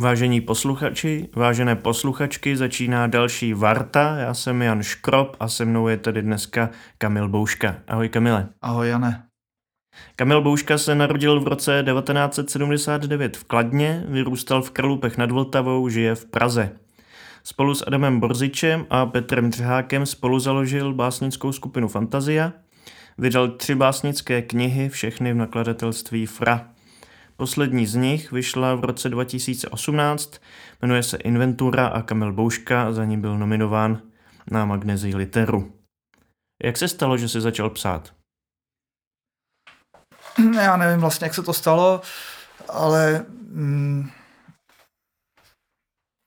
Vážení posluchači, vážené posluchačky, začíná další Varta. Já jsem Jan Škrop a se mnou je tady dneska Kamil Bouška. Ahoj Kamile. Ahoj Jane. Kamil Bouška se narodil v roce 1979 v Kladně, vyrůstal v Kralupech nad Vltavou, žije v Praze. Spolu s Adamem Borzičem a Petrem Dřehákem spolu založil básnickou skupinu Fantazia. Vydal tři básnické knihy, všechny v nakladatelství Fra. Poslední z nich vyšla v roce 2018, jmenuje se Inventura a Kamil Bouška za ní byl nominován na Magnezii Literu. Jak se stalo, že jsi začal psát? Já nevím vlastně, jak se to stalo, ale mm,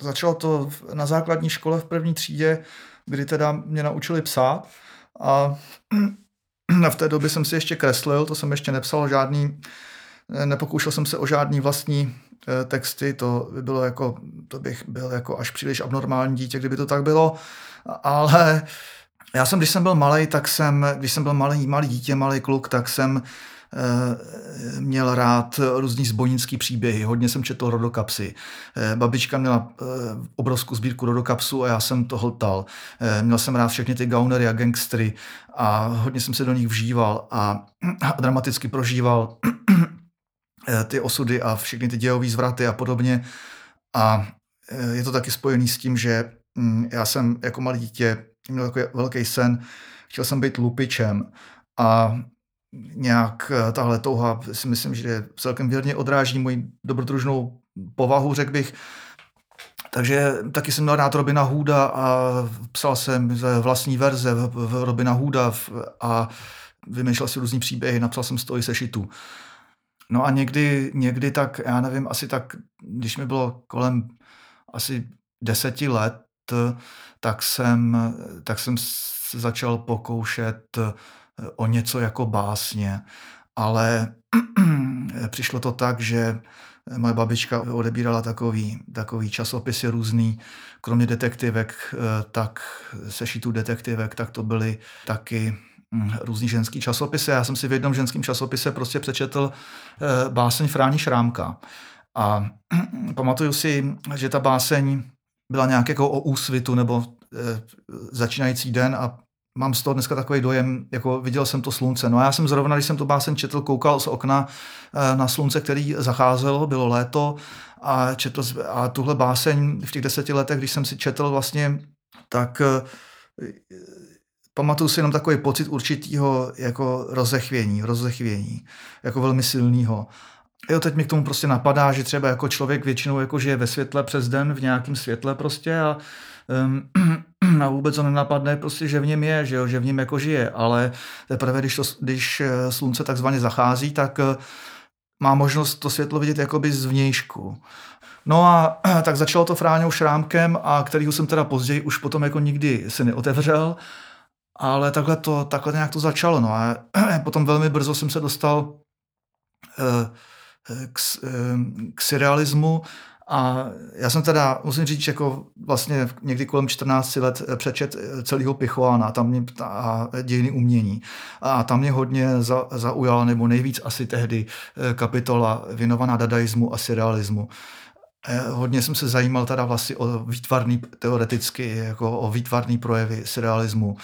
začalo to na základní škole v první třídě, kdy teda mě naučili psát a v té době jsem si ještě kreslil, to jsem ještě nepsal žádný Nepokoušel jsem se o žádný vlastní eh, texty, to by bylo jako, to bych byl jako až příliš abnormální dítě, kdyby to tak bylo, ale já jsem, když jsem byl malý, tak jsem, když jsem byl malý, malý dítě, malý kluk, tak jsem e, měl rád různý zbojnický příběhy, hodně jsem četl rodokapsy. Babička měla obrovskou sbírku rodokapsů a já jsem to hltal. Měl jsem rád všechny ty gaunery a gangstry a hodně jsem se do nich vžíval a, a dramaticky prožíval Eh, ty osudy a všechny ty dějové zvraty a podobně. A eh, je to taky spojený s tím, že mm, já jsem jako malý dítě měl takový velký sen, chtěl jsem být lupičem a nějak eh, tahle touha si myslím, že celkem věrně odráží moji dobrodružnou povahu, řekl bych. Takže taky jsem měl rád Robina Hooda a psal jsem vlastní verze v Robina Hooda a vymýšlel si různý příběhy, napsal jsem z toho i sešitu. No a někdy, někdy tak, já nevím, asi tak, když mi bylo kolem asi deseti let, tak jsem, tak jsem se začal pokoušet eh, o něco jako básně. Ale přišlo to tak, že moje babička odebírala takový, takový časopisy různý, kromě detektivek, eh, tak sešitů detektivek, tak to byly taky různý ženský časopisy. Já jsem si v jednom ženském časopise prostě přečetl eh, báseň Fráni Šrámka. A pamatuju si, že ta báseň byla nějak jako o úsvitu nebo e, začínající den a mám z toho dneska takový dojem, jako viděl jsem to slunce. No a já jsem zrovna, když jsem tu báseň četl, koukal z okna e, na slunce, který zacházelo, bylo léto a, četl, a tuhle báseň v těch deseti letech, když jsem si četl vlastně, tak pamatuju si jenom takový pocit určitého jako rozechvění, rozechvění, jako velmi silného. Jo, teď mi k tomu prostě napadá, že třeba jako člověk většinou jako žije ve světle přes den, v nějakém světle prostě a, um, a vůbec to nenapadne prostě, že v něm je, že, jo, že v něm jako žije, ale teprve, když, to, když eh, slunce takzvaně zachází, tak uh, má možnost to světlo vidět jakoby zvnějšku. No a tak začalo to Fráňou Šrámkem, a kterýho jsem teda později už potom jako nikdy se neotevřel, ale takhle, to, takhle nějak to začalo. No a potom velmi brzo jsem se dostal eh, k, eh, k surrealismu a já jsem teda, musím říct, jako vlastně někdy kolem 14 let přečet celého Pichoána tam mě, a dějiny umění. A tam mě hodně za, zaujala, nebo nejvíc asi tehdy, eh, kapitola věnovaná dadaismu a surrealismu. Hodně jsem se zajímal teda vlastně o výtvarný, teoreticky, jako o výtvarný projevy surrealismu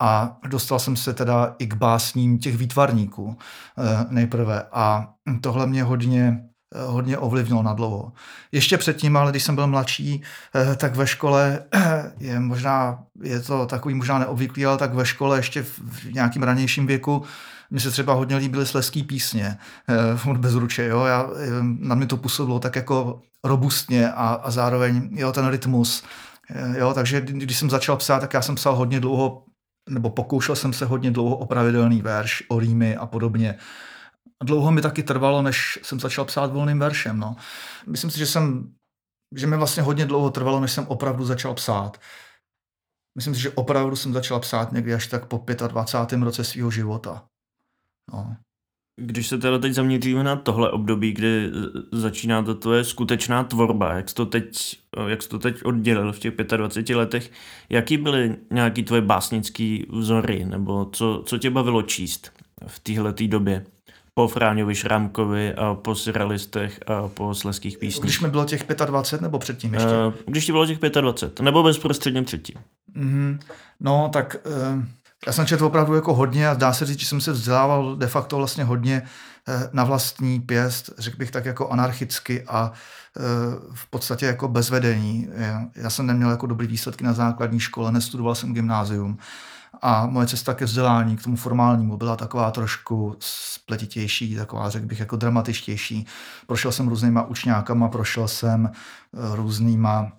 a dostal jsem se teda i k básním těch výtvarníků eh, nejprve. A tohle mě hodně, eh, hodně ovlivnilo na dlouho. Ještě předtím, ale když jsem byl mladší, eh, tak ve škole, je možná, je to takový možná neobvyklý, ale tak ve škole ještě v nějakým ranějším věku mně se třeba hodně líbily sleský písně od Bezruče. Jo? Já, na mě to působilo tak jako robustně a, a zároveň jo, ten rytmus. Jo, takže když jsem začal psát, tak já jsem psal hodně dlouho nebo pokoušel jsem se hodně dlouho o pravidelný verš, o rýmy a podobně. Dlouho mi taky trvalo, než jsem začal psát volným veršem. No. Myslím si, že, jsem, že mi vlastně hodně dlouho trvalo, než jsem opravdu začal psát. Myslím si, že opravdu jsem začal psát někdy až tak po 25. roce svého života. No. Když se teda teď zaměříme na tohle období, kdy začíná to tvoje skutečná tvorba, jak jsi to teď, jak jsi to teď oddělil v těch 25 letech, jaký byly nějaký tvoje básnické vzory, nebo co, co tě bavilo číst v téhle době? po Fráňovi Šrámkovi a po surrealistech a po sleských písních. Když mi bylo těch 25 nebo předtím ještě? Uh, když ti bylo těch 25, nebo bezprostředně předtím. Mm-hmm. No, tak uh, já jsem četl opravdu jako hodně a dá se říct, že jsem se vzdělával de facto vlastně hodně uh, na vlastní pěst, řekl bych tak jako anarchicky a uh, v podstatě jako bez vedení. Já, jsem neměl jako dobrý výsledky na základní škole, nestudoval jsem gymnázium. A moje cesta ke vzdělání, k tomu formálnímu, byla taková trošku spletitější, taková, řekl bych, jako dramatičtější. Prošel jsem různýma učňákama, prošel jsem eh, různýma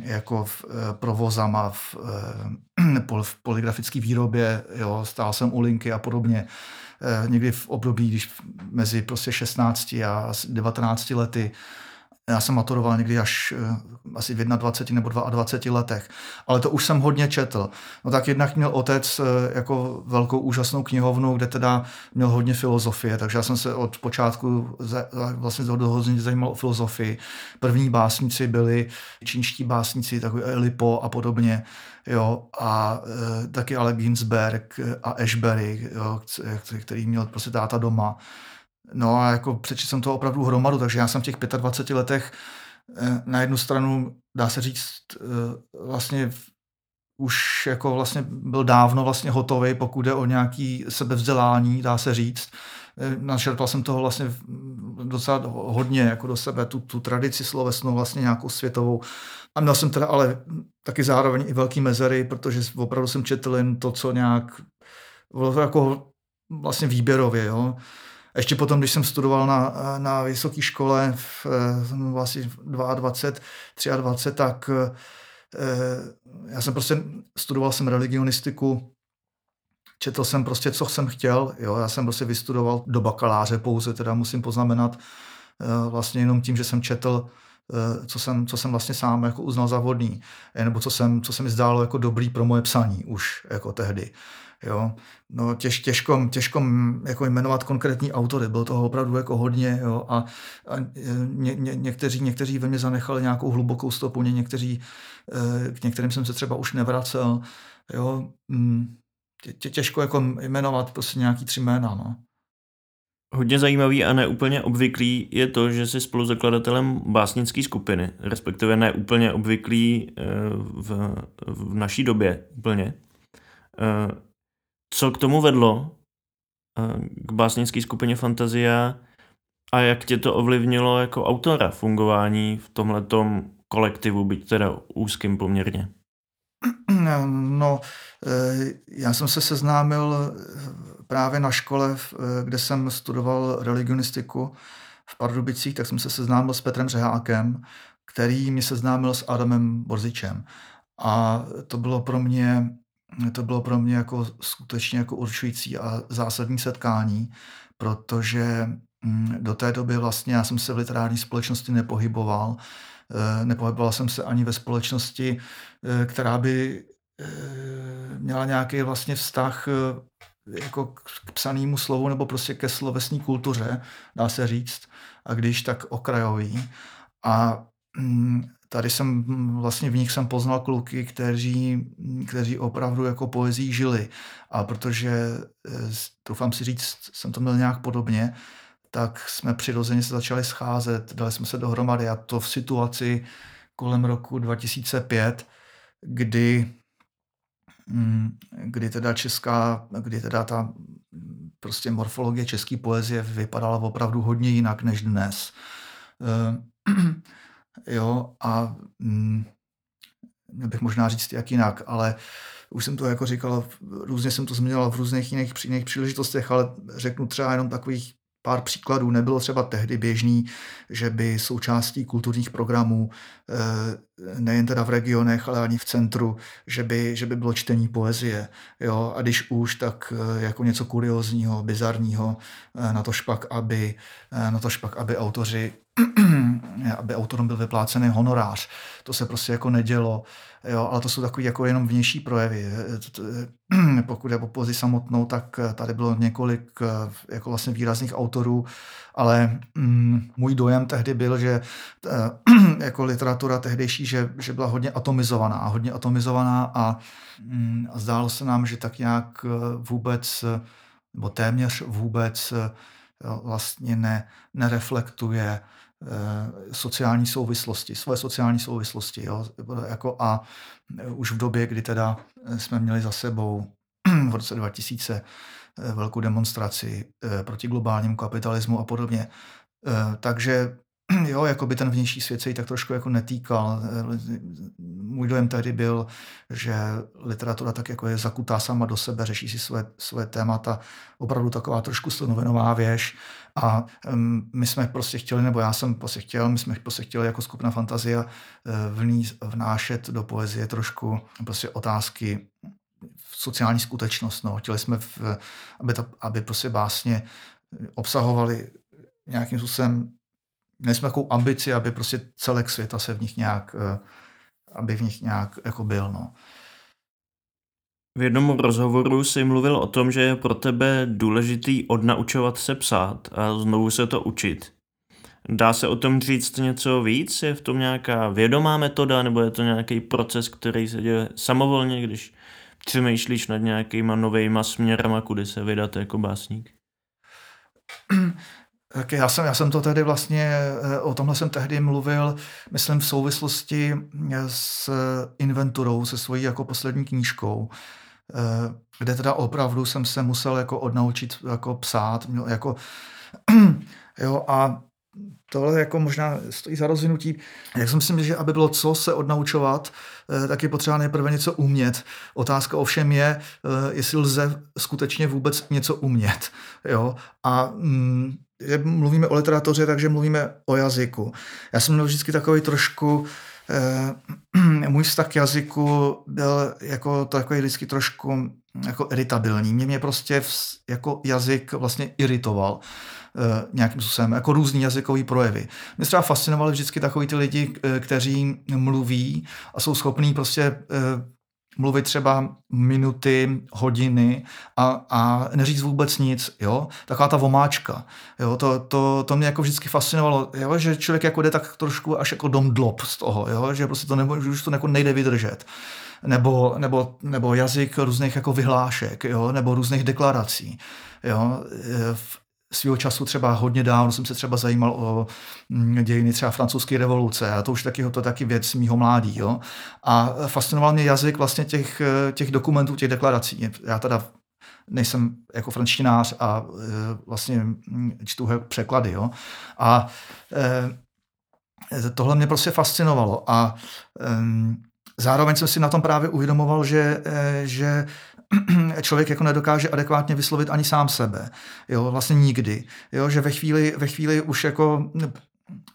jako v, eh, provozama v, eh, v poligrafické výrobě, jo, stál jsem u linky a podobně. Někdy v období, když mezi prostě 16 a 19 lety já jsem maturoval někdy až eh, asi v 21 nebo 22 letech, ale to už jsem hodně četl. No tak jednak měl otec eh, jako velkou úžasnou knihovnu, kde teda měl hodně filozofie, takže já jsem se od počátku vlastně hodně zajímal o filozofii. První básníci byli čínští básníci, takový Lipo a podobně, jo, a e, taky Ale Ginsberg a Ashbery, jo, který měl prostě táta doma. No a jako přečetl jsem to opravdu hromadu, takže já jsem v těch 25 letech eh, na jednu stranu, dá se říct, eh, vlastně už jako vlastně byl dávno vlastně hotový, pokud jde o nějaký sebevzdělání, dá se říct. Eh, našerpal jsem toho vlastně docela hodně jako do sebe, tu, tu tradici slovesnou, vlastně nějakou světovou. A měl jsem teda ale taky zároveň i velký mezery, protože opravdu jsem četl jen to, co nějak bylo to jako vlastně výběrově, jo. Ještě potom, když jsem studoval na, na vysoké škole v vlastně 22, 23, tak eh, já jsem prostě studoval jsem religionistiku, četl jsem prostě, co jsem chtěl, jo, já jsem prostě vystudoval do bakaláře pouze, teda musím poznamenat, eh, vlastně jenom tím, že jsem četl eh, co jsem, co jsem vlastně sám jako uznal za vhodný, nebo co, jsem, co se mi zdálo jako dobrý pro moje psaní už jako tehdy. Jo. No, těž, těžko, těžko jako jmenovat konkrétní autory, bylo toho opravdu jako hodně jo. a, a ně, ně, někteří, někteří ve mě zanechali nějakou hlubokou stopu, ně, někteří, eh, k některým jsem se třeba už nevracel. Jo. Mm, tě, těžko jako jmenovat prostě nějaký tři jména. No. Hodně zajímavý a neúplně obvyklý je to, že jsi spoluzakladatelem básnické skupiny, respektive neúplně obvyklý eh, v, v naší době úplně. Co k tomu vedlo, eh, k básnické skupině Fantazia a jak tě to ovlivnilo jako autora fungování v tomhletom kolektivu, byť teda úzkým poměrně? No, eh, já jsem se seznámil eh, právě na škole, kde jsem studoval religionistiku v Pardubicích, tak jsem se seznámil s Petrem Řehákem, který mě seznámil s Adamem Borzičem. A to bylo pro mě to bylo pro mě jako skutečně jako určující a zásadní setkání, protože mm, do té doby vlastně já jsem se v literární společnosti nepohyboval. Eh, nepohyboval jsem se ani ve společnosti, eh, která by eh, měla nějaký vlastně vztah jako k psanému slovu nebo prostě ke slovesní kultuře, dá se říct, a když tak okrajový. A mm, tady jsem vlastně v nich jsem poznal kluky, kteří, kteří opravdu jako poezí žili. A protože, eh, doufám si říct, jsem to měl nějak podobně, tak jsme přirozeně se začali scházet, dali jsme se dohromady a to v situaci kolem roku 2005, kdy mm, kdy teda česká, kdy teda ta prostě morfologie české poezie vypadala opravdu hodně jinak než dnes. Jo, a mm, měl bych možná říct jak jinak, ale už jsem to jako říkal, různě jsem to zmiňoval v různých jiných, jiných příležitostech, ale řeknu třeba jenom takových pár příkladů. Nebylo třeba tehdy běžný, že by součástí kulturních programů, eh, nejen teda v regionech, ale ani v centru, že by, že by bylo čtení poezie. Jo? A když už, tak eh, jako něco kuriozního, bizarního, eh, na to špak, aby, na to špak, aby autoři aby autorům byl vyplácený honorář. To se prostě jako nedělo, jo, ale to jsou takové jako jenom vnější projevy. Pokud je o pozi samotnou, tak tady bylo několik jako vlastně výrazných autorů, ale mm, můj dojem tehdy byl, že jako literatura tehdejší, že, že byla hodně atomizovaná, hodně atomizovaná a, mm, a zdálo se nám, že tak nějak vůbec, nebo téměř vůbec jo, vlastně ne, nereflektuje sociální souvislosti, svoje sociální souvislosti. Jo, jako a už v době, kdy teda jsme měli za sebou v roce 2000 velkou demonstraci proti globálnímu kapitalismu a podobně. Takže jo, jako by ten vnější svět se jí tak trošku jako netýkal. Můj dojem tehdy byl, že literatura tak jako je zakutá sama do sebe, řeší si své, své témata, opravdu taková trošku slonovinová věž a my jsme prostě chtěli, nebo já jsem prostě chtěl, my jsme prostě chtěli jako skupina Fantazia uh, vnášet do poezie trošku prostě otázky sociální skutečnost. No. Chtěli jsme, v, aby, ta, aby prostě básně obsahovaly nějakým způsobem měli jsme takovou ambici, aby prostě celek světa se v nich nějak, eh, aby v nich nějak jako byl, no. V jednom rozhovoru si mluvil o tom, že je pro tebe důležitý odnaučovat se psát a znovu se to učit. Dá se o tom říct něco víc? Je v tom nějaká vědomá metoda nebo je to nějaký proces, který se děje samovolně, když přemýšlíš nad nějakýma novejma směrama, kudy se vydat jako básník? Tak já jsem, já jsem to tehdy vlastně, eh, o tomhle jsem tehdy mluvil, myslím v souvislosti eh, s inventurou, se svojí jako poslední knížkou, eh, kde teda opravdu jsem se musel jako odnaučit jako psát, jako, jo, a tohle jako možná stojí za rozvinutí. Jak si myslím, že aby bylo co se odnaučovat, tak je potřeba nejprve něco umět. Otázka ovšem je, jestli lze skutečně vůbec něco umět. Jo? A mm, mluvíme o literatuře, takže mluvíme o jazyku. Já jsem měl vždycky takový trošku, eh, můj vztah k jazyku byl jako takový vždycky trošku jako iritabilní. Mě mě prostě v, jako jazyk vlastně iritoval eh, nějakým způsobem, jako různý jazykový projevy. Mě třeba fascinovali vždycky takový ty lidi, eh, kteří mluví a jsou schopní prostě eh, mluvit třeba minuty, hodiny a, a neříct vůbec nic, jo, taková ta vomáčka, jo, to, to, to mě jako vždycky fascinovalo, jo, že člověk jako jde tak trošku až jako dom dlop z toho, jo, že prostě to nebo, že už to jako nejde vydržet. Nebo, nebo, nebo jazyk různých jako vyhlášek, jo, nebo různých deklarací. Jo. Svého času třeba hodně dávno jsem se třeba zajímal o mm, dějiny třeba francouzské revoluce a to už taky, to taky věc mýho mládí. Jo? A fascinoval mě jazyk vlastně těch, těch dokumentů, těch deklarací. Já teda nejsem jako franštinář a e, vlastně mm, čtu překlady. Jo? A e, tohle mě prostě fascinovalo a zároveň jsem si na tom právě uvědomoval, že, že člověk jako nedokáže adekvátně vyslovit ani sám sebe. Jo, vlastně nikdy. Jo, že ve chvíli, ve chvíli už jako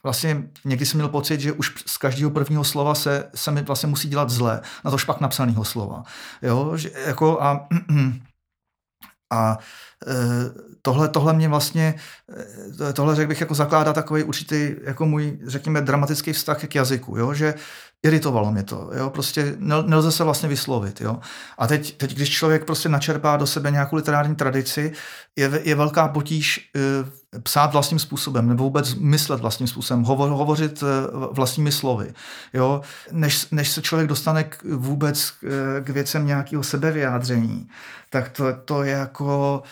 vlastně někdy jsem měl pocit, že už z každého prvního slova se, se mi vlastně musí dělat zle, na to špak napsaného slova. Jo, že jako a, a e, tohle, tohle mě vlastně, e, tohle řekl bych jako zakládá takový určitý jako můj, řekněme, dramatický vztah k jazyku, jo? že iritovalo mě to, jo, prostě nelze se vlastně vyslovit, jo. A teď, teď když člověk prostě načerpá do sebe nějakou literární tradici, je, je velká potíž e, psát vlastním způsobem, nebo vůbec myslet vlastním způsobem, hovo, hovořit e, vlastními slovy, jo. Než, než se člověk dostane k, vůbec k, e, k věcem nějakého sebevyjádření, tak to, to je jako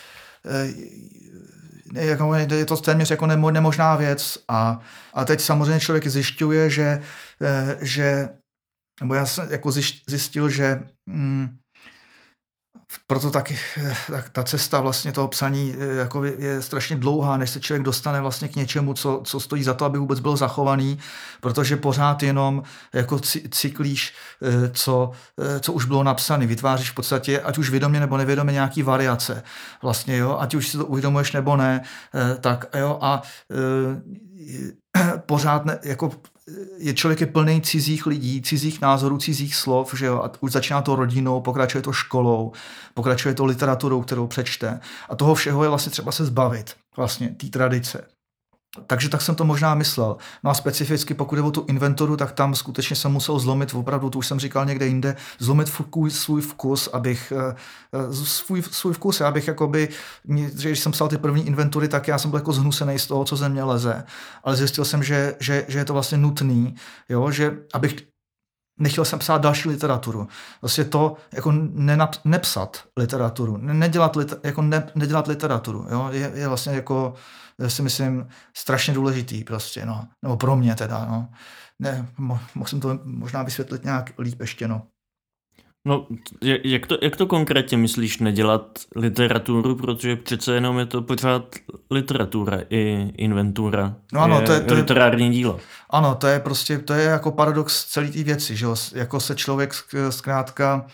jako je to téměř jako nemo, nemožná věc. A, a teď samozřejmě člověk zjišťuje, že, eh, že nebo já jsem jako zjistil, že mm, proto taky tak ta cesta vlastně toho psaní eh, jako je, strašně dlouhá, než se člověk dostane vlastně k něčemu, co, co stojí za to, aby vůbec byl zachovaný, protože pořád jenom jako cyklíš, eh, co, eh, co už bylo napsané. Vytváříš v podstatě, ať už vědomě nebo nevědomě, nějaký variace. Vlastně, jo, ať už si to uvědomuješ nebo ne, tak jo, a pořád ne, jako je člověk je plný cizích lidí, cizích názorů, cizích slov, že jo, a už začíná to rodinou, pokračuje to školou, pokračuje to literaturou, kterou přečte. A toho všeho je vlastně třeba se zbavit, vlastně, té tradice. Takže tak jsem to možná myslel. No a specificky, pokud je o tu inventuru, tak tam skutečně jsem musel zlomit, opravdu, to už jsem říkal někde jinde, zlomit vkus, svůj vkus, abych, eh, eh, svůj, svůj vkus, abych jakoby, když jsem psal ty první inventury, tak já jsem byl jako zhnusený z toho, co ze mě leze. Ale zjistil jsem, že, že, že je to vlastně nutný, jo, že abych nechtěl jsem psát další literaturu. Vlastně to jako nenap, nepsat literaturu, nedělat, liter, jako ne, nedělat literaturu, jo? Je, je vlastně jako, si myslím, strašně důležitý prostě, no. nebo pro mě teda, no. Ne, mohl jsem to možná vysvětlit nějak líp ještě, no. No, jak to, jak to konkrétně myslíš nedělat literaturu, protože přece jenom je to pořád literatura i inventura. No ano, je to je, to literární dílo. Ano, to je prostě, to je jako paradox celé té věci, že jo? jako se člověk zkrátka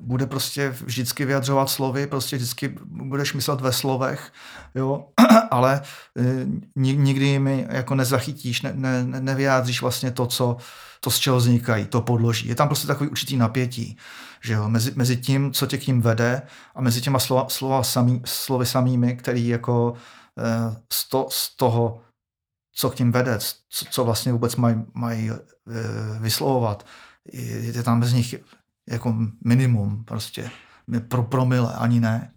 bude prostě vždycky vyjadřovat slovy, prostě vždycky budeš myslet ve slovech, jo, ale e, nikdy mi jako nezachytíš, ne, ne, nevyjádříš vlastně to, co, to, z čeho vznikají, to podloží. Je tam prostě takový určitý napětí, že jo, mezi, mezi tím, co tě k ním vede a mezi těma slova, slova samý, slovy samými, který jako e, z, to, z toho, co k ním vede, co, co vlastně vůbec mají maj, e, vyslovovat, je, je tam bez nich jako minimum prostě. Pro promile ani ne.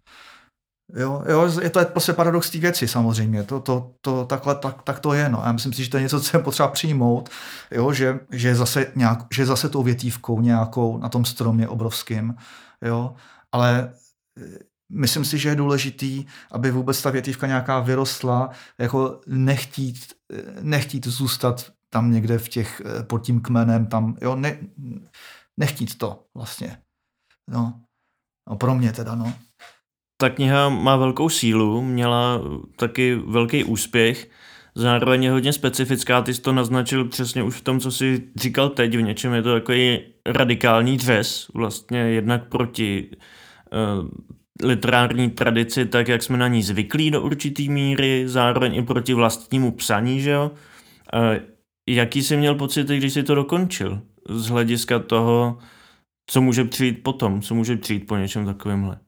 Jo, jo, je to prostě paradox té věci samozřejmě, to, to, to, takhle, tak, tak to je, no. Já myslím si, že to je něco, co je potřeba přijmout, jo, že, že, zase nějak, že zase tou větívkou nějakou na tom stromě obrovským, jo, ale eh, myslím si, že je důležitý, aby vůbec ta větívka nějaká vyrostla, jako nechtít, eh, nechtít zůstat tam někde v těch, eh, pod tím kmenem, tam, jo, ne, nechtít to vlastně. No, no pro mě teda, no. Ta kniha má velkou sílu, měla taky velký úspěch, zároveň je hodně specifická, ty jsi to naznačil přesně už v tom, co jsi říkal teď, v něčem je to takový radikální dřes, vlastně jednak proti uh, literární tradici, tak jak jsme na ní zvyklí do určitý míry, zároveň i proti vlastnímu psaní, že jo? Uh, jaký jsi měl pocit, když jsi to dokončil? Z hlediska toho, co může přijít potom, co může přijít po něčem takovémhle.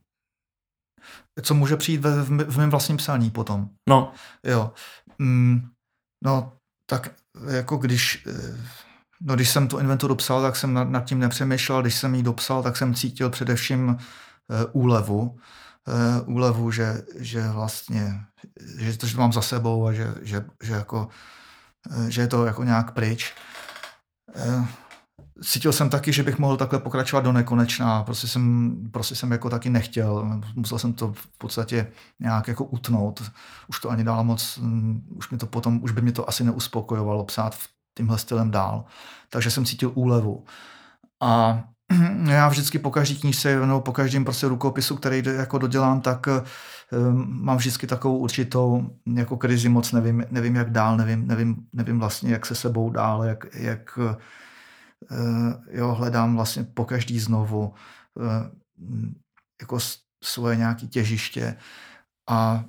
Co může přijít ve, v, v mém vlastním psání potom. No. Jo. Mm, no, tak jako když, eh, no, když jsem tu inventuru psal, tak jsem nad, nad tím nepřemýšlel, když jsem ji dopsal, tak jsem cítil především uh, úlevu, uh, úlevu, že, že vlastně, že to, že to mám za sebou a že, že, že jako, že je to jako nějak pryč. Uh, cítil jsem taky, že bych mohl takhle pokračovat do nekonečna. Prostě jsem, prostě jsem jako taky nechtěl. Musel jsem to v podstatě nějak jako utnout. Už to ani dál moc, mm, už, mi to potom, už by mě to asi neuspokojovalo psát v tímhle stylem dál. Takže jsem cítil úlevu. A já vždycky po každý knížce nebo po každém prostě rukopisu, který jako dodělám, tak um, mám vždycky takovou určitou jako krizi moc, nevím, nevím jak dál, nevím, nevím, nevím vlastně, jak se sebou dál, jak, jak Eh, jo, hledám vlastně po každý znovu eh, jako svoje nějaké těžiště a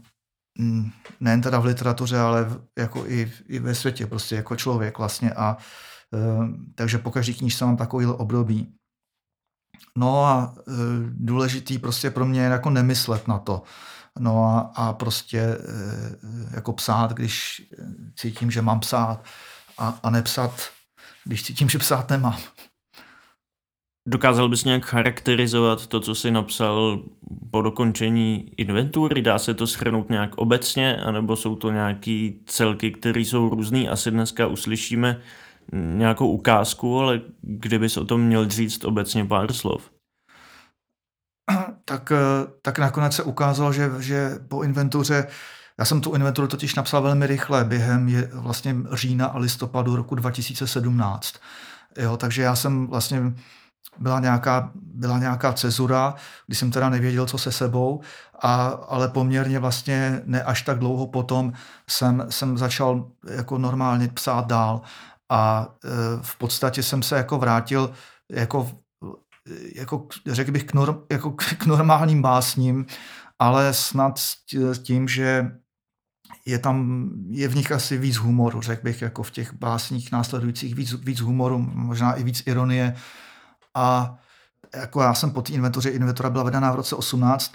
mm, nejen teda v literatuře, ale jako i, i ve světě, prostě jako člověk vlastně a eh, takže po každý knížce mám takový období. No a důležitý prostě pro mě je jako nemyslet na to. No a, a prostě jako psát, když cítím, že mám psát a, a nepsat když cítím, že psát nemám. Dokázal bys nějak charakterizovat to, co jsi napsal po dokončení inventury? Dá se to schrnout nějak obecně, anebo jsou to nějaký celky, které jsou různý? Asi dneska uslyšíme nějakou ukázku, ale kdybys o tom měl říct obecně pár slov? Tak, eh, tak nakonec se ukázalo, že, že po inventuře já jsem tu inventuru totiž napsal velmi rychle, během je, vlastně října a listopadu roku 2017. Jo, takže já jsem vlastně byla nějaká, byla nějaká cezura, kdy jsem teda nevěděl, co se sebou, a, ale poměrně vlastně ne až tak dlouho potom jsem, jsem začal jako normálně psát dál a e, v podstatě jsem se jako vrátil jako, jako řekl bych, k, norm, jako k normálním básním, ale snad s tím, že je tam, je v nich asi víc humoru, řekl bych, jako v těch básních následujících víc, víc humoru, možná i víc ironie. A jako já jsem po té inventoře, inventora byla vedená v roce 18,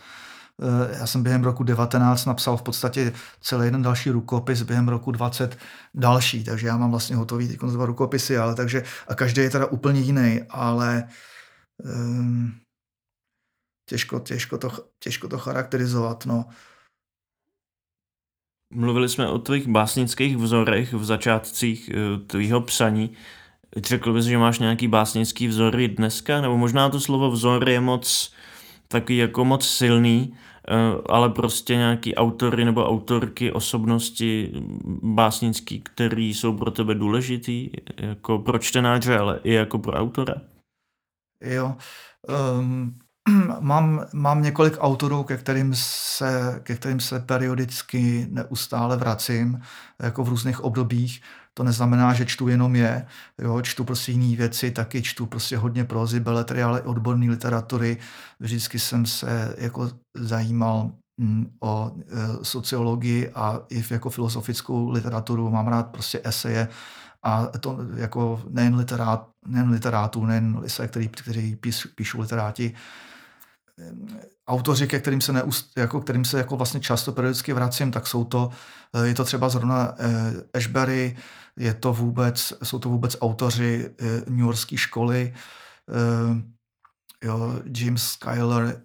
eh, já jsem během roku 19 napsal v podstatě celý jeden další rukopis, během roku 20 další, takže já mám vlastně hotový ty dva rukopisy, ale takže, a každý je teda úplně jiný, ale um, těžko, těžko, to, těžko to charakterizovat. No. Mluvili jsme o tvých básnických vzorech v začátcích eh, tvýho psaní. Řekl bys, že máš nějaký básnický vzory dneska? Nebo možná to slovo vzor je moc taky jako moc silný, eh, ale prostě nějaký autory nebo autorky, osobnosti básnický, který jsou pro tebe důležitý, jako pro čtenáře, ale i jako pro autora? Jo, um, mám, mám několik autorů, ke kterým, se, ke kterým se periodicky neustále vracím, jako v různých obdobích. To neznamená, že čtu jenom je, jo, čtu prostě jiné věci, taky čtu prostě hodně prozy, beletry, ale odborné literatury. Vždycky jsem se jako zajímal mm, o e, sociologii a i jako filozofickou literaturu. Mám rád prostě eseje a to jako nejen, literát, nejen literátů, nejen lise, který, kteří píš, píšou literáti, autoři, ke kterým se, neust, jako, kterým se jako vlastně často periodicky vracím, tak jsou to, eh, je to třeba zrovna eh, Ashbury, je to vůbec, jsou to vůbec autoři eh, New Yorkské školy, jo, James Schuyler,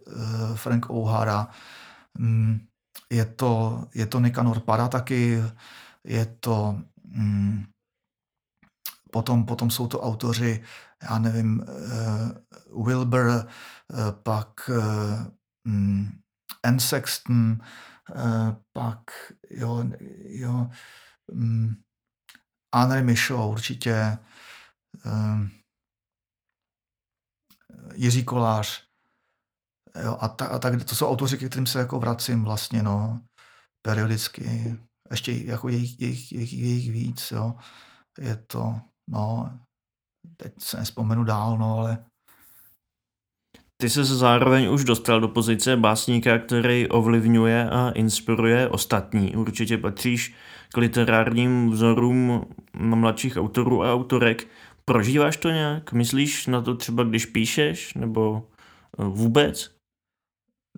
Frank O'Hara, mm, je to, je to Nikanor Para taky, je to mm, potom, potom jsou to autoři, já nevím, Wilbur, pak mm, N. Sexton, eh, pak jo, jo, mm, Henry Michaud určitě, Jiří Kolář, jo, a, ta, a tak to jsou autoři, ke kterým se jako vracím vlastně, no, periodicky, ještě jako jejich, jejich, jejich, jejich víc, jo, je to, no, teď se nespomenu dál, no, ale ty se zároveň už dostal do pozice básníka, který ovlivňuje a inspiruje ostatní. Určitě patříš k literárním vzorům mladších autorů a autorek. Prožíváš to nějak? Myslíš na to třeba, když píšeš? Nebo eh, vůbec?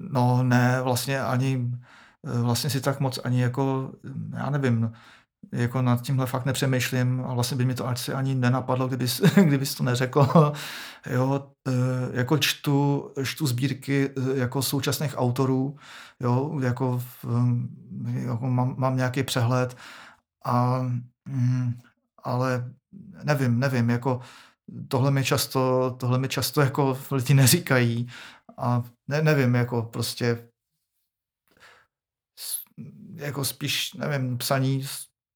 No ne, vlastně ani eh, vlastně si tak moc ani jako, já nevím, jako nad tímhle fakt nepřemýšlím a vlastně by mi to asi ani nenapadlo, kdybys, kdybys to neřekl. Jo, e, jako čtu, čtu sbírky e, jako současných autorů, jo, jako, jako mám, mám nějaký přehled, a, mm, ale nevím, nevím, jako tohle mi často, tohle mi často jako lidi neříkají a ne, nevím, jako prostě jako spíš, nevím, psaní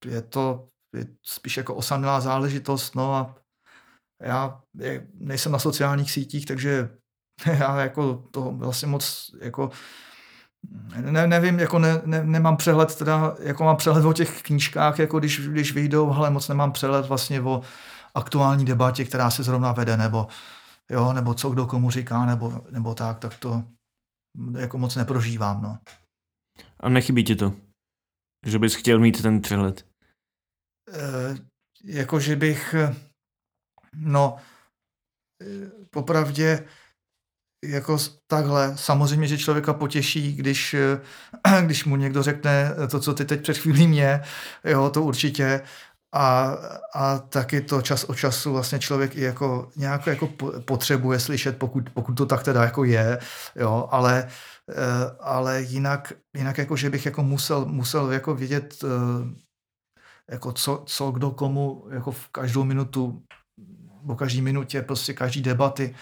je to je spíš jako osamělá záležitost, no a já nejsem na sociálních sítích, takže já jako to vlastně moc jako ne, nevím, jako ne, ne, nemám přehled, teda, jako mám přehled o těch knížkách, jako když, když vyjdou, ale moc nemám přehled vlastně o aktuální debatě, která se zrovna vede, nebo, jo, nebo co kdo komu říká, nebo, nebo tak, tak to jako moc neprožívám, no. A nechybí ti to? Že bys chtěl mít ten přehled? Eh, jako že bych, eh, no, eh, popravdě, jako takhle, samozřejmě, že člověka potěší, když, když mu někdo řekne to, co ty teď před chvílí mě, jo, to určitě, a, a taky to čas od času vlastně člověk i jako nějak jako potřebuje slyšet, pokud, pokud to tak teda jako je, jo, ale, ale jinak, jinak jako, že bych jako musel, musel jako vědět jako co, co kdo komu jako v každou minutu, po každý minutě, prostě každý debaty,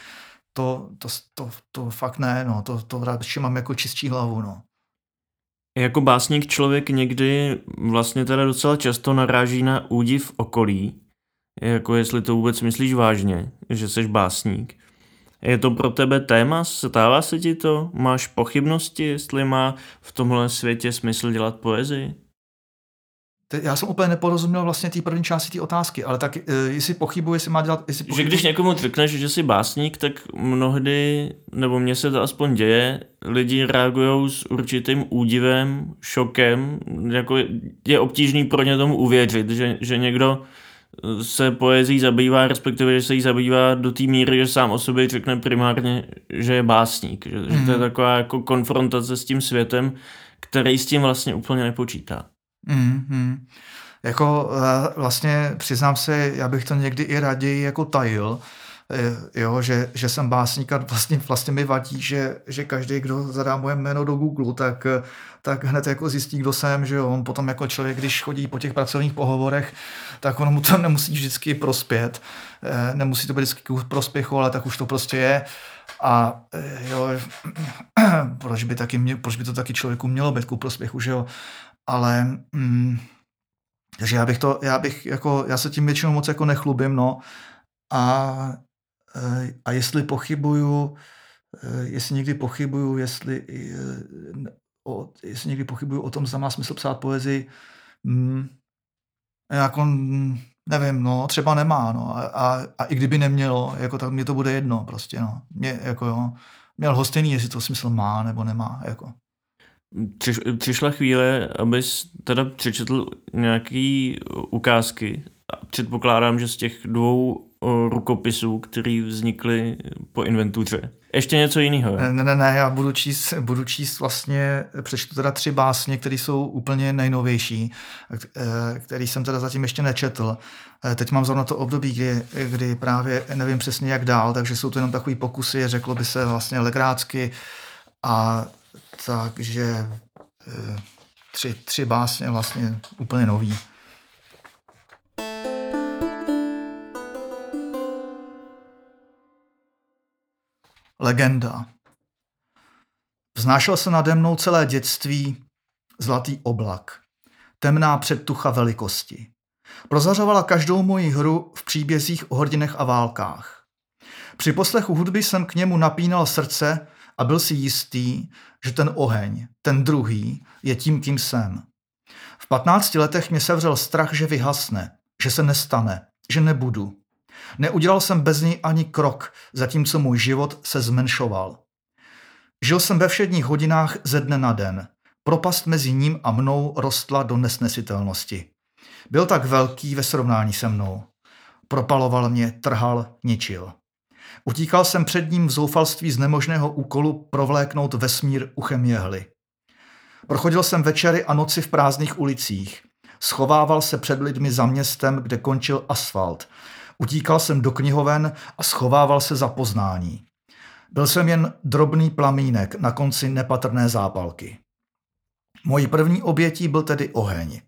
to, to, to, to fakt ne, no, to, to radši mám jako čistší hlavu, no. Jako básník člověk někdy vlastně teda docela často naráží na údiv okolí, jako jestli to vůbec myslíš vážně, že jsi básník. Je to pro tebe téma? Stává se ti to? Máš pochybnosti, jestli má v tomhle světě smysl dělat poezii? Já jsem úplně neporozuměl vlastně té první části té otázky, ale tak uh, jestli pochybuji, jestli má dělat... Jestli pochybuji... Že když někomu řekneš, že jsi básník, tak mnohdy, nebo mně se to aspoň děje, lidi reagují s určitým údivem, šokem, jako je obtížný pro ně tomu uvěřit, že, že někdo se poezí zabývá, respektive, že se jí zabývá do té míry, že sám o sobě řekne primárně, že je básník. Že, mm. že to je mhm. taková jako konfrontace s tím světem, který s tím vlastně úplně nepočítá. Mm-hmm. Jako eh, vlastně přiznám se, já bych to někdy i raději jako tajil, Eh, jo, že, že jsem básník a vlastně, vlastně mi vadí, že, že každý, kdo zadá moje jméno do Google, tak, tak hned jako zjistí, kdo jsem, že jo. On potom jako člověk, když chodí po těch pracovních pohovorech, tak on mu to nemusí vždycky prospět. Eh, nemusí to být vždycky k prospěchu, ale tak už to prostě je. A jo, proč by, taky mě, proč by to taky člověku mělo být ku prospěchu, že jo. Ale mm, takže já bych to, já bych jako, já se tím většinou moc jako nechlubím, no. A Eh, a jestli pochybuju, eh, jestli někdy pochybuju, jestli, eh, jestli někdy pochybuju o tom, zda má smysl psát poezii, hmm, jako, mm, nevím, no, třeba nemá, no, a, a, a i kdyby nemělo, jako tak mě to bude jedno, prostě, no, mě, jako jo, měl hostejný, jestli to smysl má nebo nemá, jako. Přiš, přišla chvíle, abys teda přečetl nějaký ukázky. Předpokládám, že z těch dvou rukopisů, který vznikly po inventuře. Ještě něco jiného? Ne, ne, ne, já budu číst, budu číst vlastně, přečtu teda tři básně, které jsou úplně nejnovější, eh, který jsem teda zatím ještě nečetl. Eh, teď mám zrovna to období, kdy, kdy právě nevím přesně jak dál, takže jsou to jenom takový pokusy, řeklo by se vlastně legrácky a takže eh, tři, tři básně vlastně úplně nový. Legenda. Vznášel se nade mnou celé dětství zlatý oblak, temná předtucha velikosti. Prozařovala každou moji hru v příbězích o hrdinech a válkách. Při poslechu hudby jsem k němu napínal srdce a byl si jistý, že ten oheň, ten druhý, je tím, kým jsem. V patnácti letech mě sevřel strach, že vyhasne, že se nestane, že nebudu. Neudělal jsem bez něj ani krok, zatímco můj život se zmenšoval. Žil jsem ve všedních hodinách ze dne na den. Propast mezi ním a mnou rostla do nesnesitelnosti. Byl tak velký ve srovnání se mnou. Propaloval mě, trhal, ničil. Utíkal jsem před ním v zoufalství z nemožného úkolu provléknout vesmír uchem jehly. Prochodil jsem večery a noci v prázdných ulicích. Schovával se před lidmi za městem, kde končil asfalt. Utíkal jsem do knihoven a schovával se za poznání. Byl jsem jen drobný plamínek na konci nepatrné zápalky. Mojí první obětí byl tedy oheň.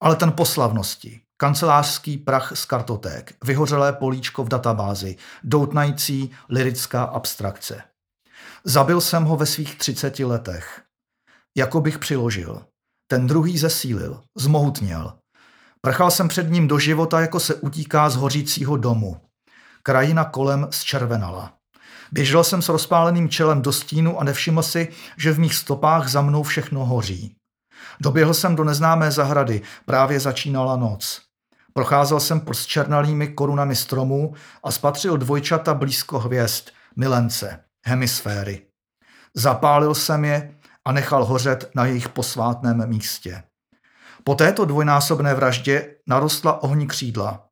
Ale ten poslavnosti, kancelářský prach z kartoték, vyhořelé políčko v databázi, doutnající lirická abstrakce. Zabil jsem ho ve svých třiceti letech. Jako bych přiložil. Ten druhý zesílil, zmohutněl, Prchal jsem před ním do života, jako se utíká z hořícího domu. Krajina kolem zčervenala. Běžel jsem s rozpáleným čelem do stínu a nevšiml si, že v mých stopách za mnou všechno hoří. Doběhl jsem do neznámé zahrady, právě začínala noc. Procházel jsem pod černalými korunami stromů a spatřil dvojčata blízko hvězd, milence, hemisféry. Zapálil jsem je a nechal hořet na jejich posvátném místě. Po této dvojnásobné vraždě narostla ohni křídla.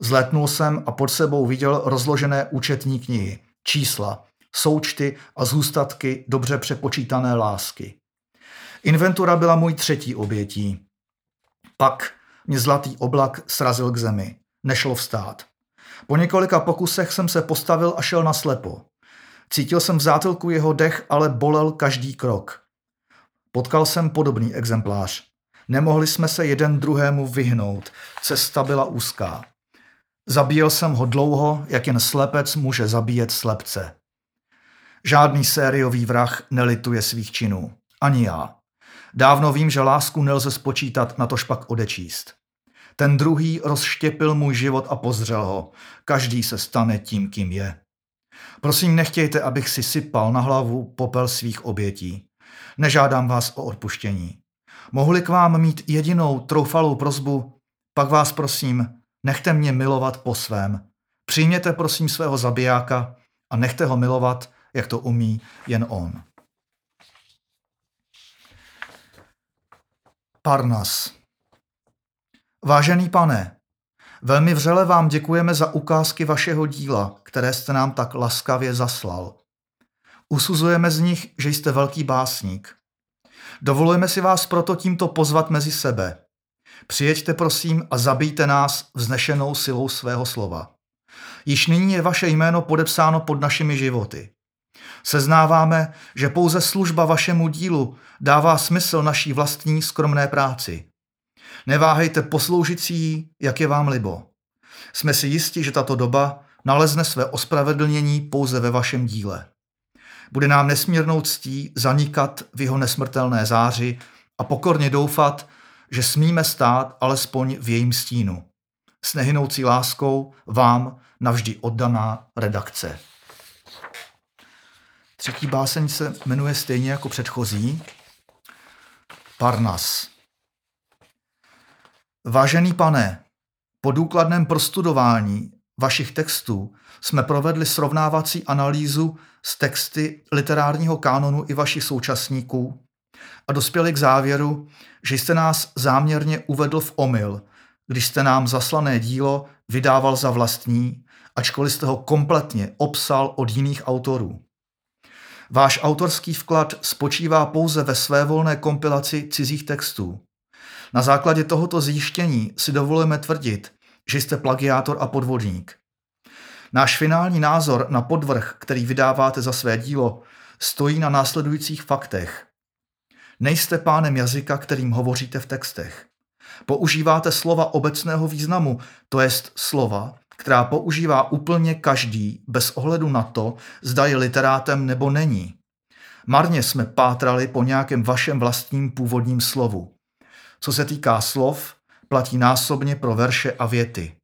Zletnul jsem a pod sebou viděl rozložené účetní knihy, čísla, součty a zůstatky dobře přepočítané lásky. Inventura byla můj třetí obětí. Pak mě zlatý oblak srazil k zemi. Nešlo vstát. Po několika pokusech jsem se postavil a šel na slepo. Cítil jsem v zátilku jeho dech, ale bolel každý krok. Potkal jsem podobný exemplář. Nemohli jsme se jeden druhému vyhnout. Cesta byla úzká. Zabíjel jsem ho dlouho, jak jen slepec může zabíjet slepce. Žádný sériový vrah nelituje svých činů. Ani já. Dávno vím, že lásku nelze spočítat, na tož pak odečíst. Ten druhý rozštěpil můj život a pozřel ho. Každý se stane tím, kým je. Prosím, nechtějte, abych si sypal na hlavu popel svých obětí. Nežádám vás o odpuštění. Mohli k vám mít jedinou troufalou prozbu, pak vás prosím, nechte mě milovat po svém. Přijměte prosím svého zabijáka a nechte ho milovat, jak to umí jen on. Parnas Vážený pane, velmi vřele vám děkujeme za ukázky vašeho díla, které jste nám tak laskavě zaslal. Usuzujeme z nich, že jste velký básník. Dovolujeme si vás proto tímto pozvat mezi sebe. Přijeďte prosím a zabijte nás vznešenou silou svého slova. Již nyní je vaše jméno podepsáno pod našimi životy. Seznáváme, že pouze služba vašemu dílu dává smysl naší vlastní skromné práci. Neváhejte posloužit si jí, jak je vám libo. Jsme si jisti, že tato doba nalezne své ospravedlnění pouze ve vašem díle. Bude nám nesmírnou ctí zanikat v jeho nesmrtelné záři a pokorně doufat, že smíme stát alespoň v jejím stínu. S nehynoucí láskou vám navždy oddaná redakce. Třetí báseň se jmenuje stejně jako předchozí. Parnas. Vážený pane, po důkladném prostudování vašich textů jsme provedli srovnávací analýzu s texty literárního kánonu i vašich současníků a dospěli k závěru, že jste nás záměrně uvedl v omyl, když jste nám zaslané dílo vydával za vlastní, ačkoliv jste ho kompletně obsal od jiných autorů. Váš autorský vklad spočívá pouze ve své volné kompilaci cizích textů. Na základě tohoto zjištění si dovolujeme tvrdit, že jste plagiátor a podvodník. Náš finální názor na podvrh, který vydáváte za své dílo, stojí na následujících faktech. Nejste pánem jazyka, kterým hovoříte v textech. Používáte slova obecného významu, to jest slova, která používá úplně každý bez ohledu na to, zda je literátem nebo není. Marně jsme pátrali po nějakém vašem vlastním původním slovu. Co se týká slov, platí násobně pro verše a věty.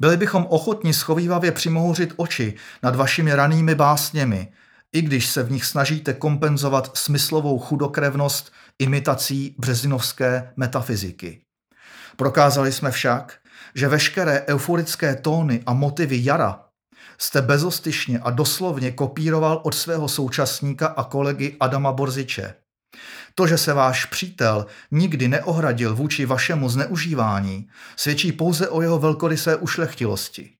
Byli bychom ochotni schovývavě přimouřit oči nad vašimi ranými básněmi, i když se v nich snažíte kompenzovat smyslovou chudokrevnost imitací březinovské metafyziky. Prokázali jsme však, že veškeré euforické tóny a motivy jara jste bezostyšně a doslovně kopíroval od svého současníka a kolegy Adama Borziče. To, že se váš přítel nikdy neohradil vůči vašemu zneužívání, svědčí pouze o jeho velkorysé ušlechtilosti.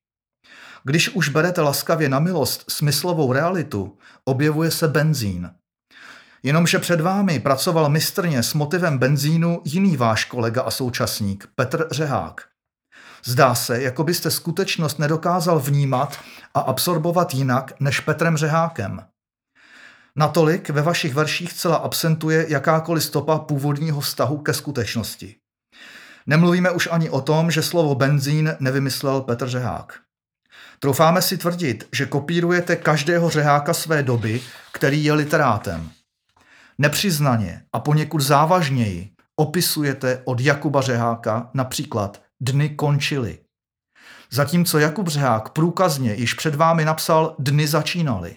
Když už berete laskavě na milost smyslovou realitu, objevuje se benzín. Jenomže před vámi pracoval mistrně s motivem benzínu jiný váš kolega a současník, Petr Řehák. Zdá se, jako byste skutečnost nedokázal vnímat a absorbovat jinak než Petrem Řehákem. Natolik ve vašich verších celá absentuje jakákoliv stopa původního vztahu ke skutečnosti. Nemluvíme už ani o tom, že slovo benzín nevymyslel Petr Řehák. Troufáme si tvrdit, že kopírujete každého řeháka své doby, který je literátem. Nepřiznaně a poněkud závažněji opisujete od Jakuba Řeháka například Dny končily. Zatímco Jakub Řehák průkazně již před vámi napsal Dny začínaly.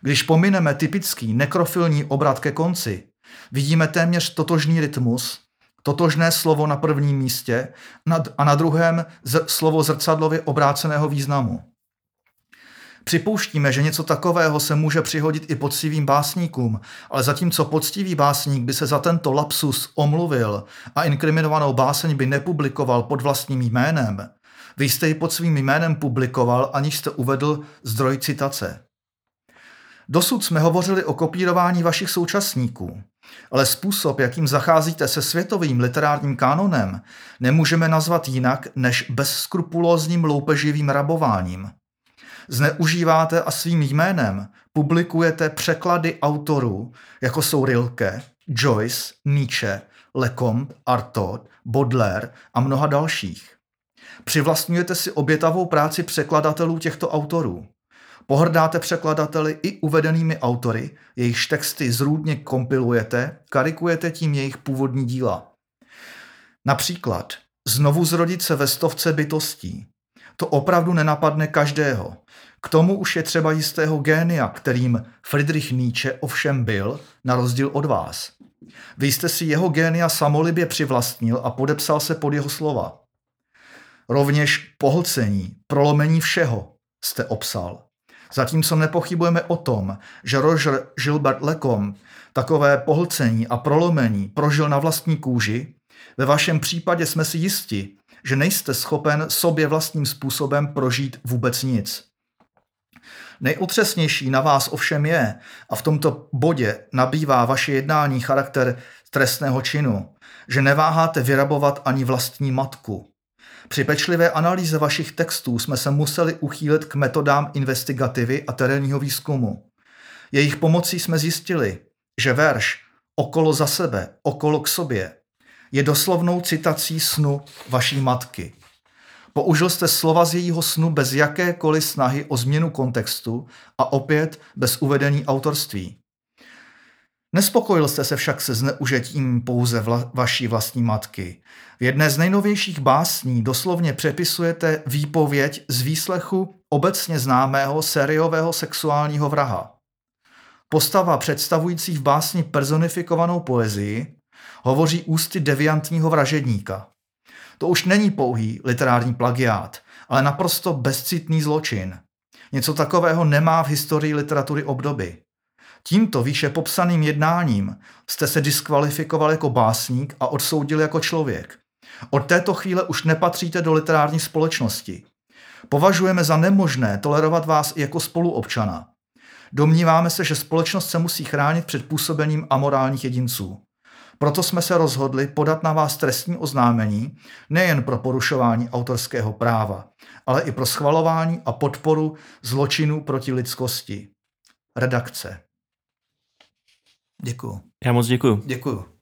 Když pomineme typický nekrofilní obrat ke konci, vidíme téměř totožný rytmus, totožné slovo na prvním místě a na druhém slovo zrcadlově obráceného významu. Připouštíme, že něco takového se může přihodit i poctivým básníkům, ale zatímco poctivý básník by se za tento lapsus omluvil a inkriminovanou báseň by nepublikoval pod vlastním jménem, vy jste ji pod svým jménem publikoval, aniž jste uvedl zdroj citace. Dosud jsme hovořili o kopírování vašich současníků, ale způsob, jakým zacházíte se světovým literárním kánonem, nemůžeme nazvat jinak než bezskrupulózním loupeživým rabováním. Zneužíváte a svým jménem publikujete překlady autorů, jako jsou Rilke, Joyce, Nietzsche, Lecomte, Artaud, Baudelaire a mnoha dalších. Přivlastňujete si obětavou práci překladatelů těchto autorů. Pohrdáte překladateli i uvedenými autory, jejichž texty zrůdně kompilujete, karikujete tím jejich původní díla. Například znovu zrodit se ve stovce bytostí. To opravdu nenapadne každého. K tomu už je třeba jistého génia, kterým Friedrich Nietzsche ovšem byl, na rozdíl od vás. Vy jste si jeho génia samolibě přivlastnil a podepsal se pod jeho slova. Rovněž pohlcení, prolomení všeho jste obsal. Zatímco nepochybujeme o tom, že Roger Gilbert Lecom takové pohlcení a prolomení prožil na vlastní kůži, ve vašem případě jsme si jisti, že nejste schopen sobě vlastním způsobem prožít vůbec nic. Nejotřesnější na vás ovšem je, a v tomto bodě nabývá vaše jednání charakter trestného činu, že neváháte vyrabovat ani vlastní matku. Při pečlivé analýze vašich textů jsme se museli uchýlit k metodám investigativy a terénního výzkumu. Jejich pomocí jsme zjistili, že verš okolo za sebe, okolo k sobě je doslovnou citací snu vaší matky. Použil jste slova z jejího snu bez jakékoliv snahy o změnu kontextu a opět bez uvedení autorství. Nespokojil jste se však se zneužitím pouze vla, vaší vlastní matky. V jedné z nejnovějších básní doslovně přepisujete výpověď z výslechu obecně známého sériového sexuálního vraha. Postava představující v básni personifikovanou poezii hovoří ústy deviantního vražedníka. To už není pouhý literární plagiát, ale naprosto bezcitný zločin. Něco takového nemá v historii literatury obdoby. Tímto výše popsaným jednáním jste se diskvalifikoval jako básník a odsoudil jako člověk. Od této chvíle už nepatříte do literární společnosti. Považujeme za nemožné tolerovat vás i jako spoluobčana. Domníváme se, že společnost se musí chránit před působením amorálních jedinců. Proto jsme se rozhodli podat na vás trestní oznámení nejen pro porušování autorského práva, ale i pro schvalování a podporu zločinů proti lidskosti. Redakce. Děkuju. Já moc děkuju. Děkuju.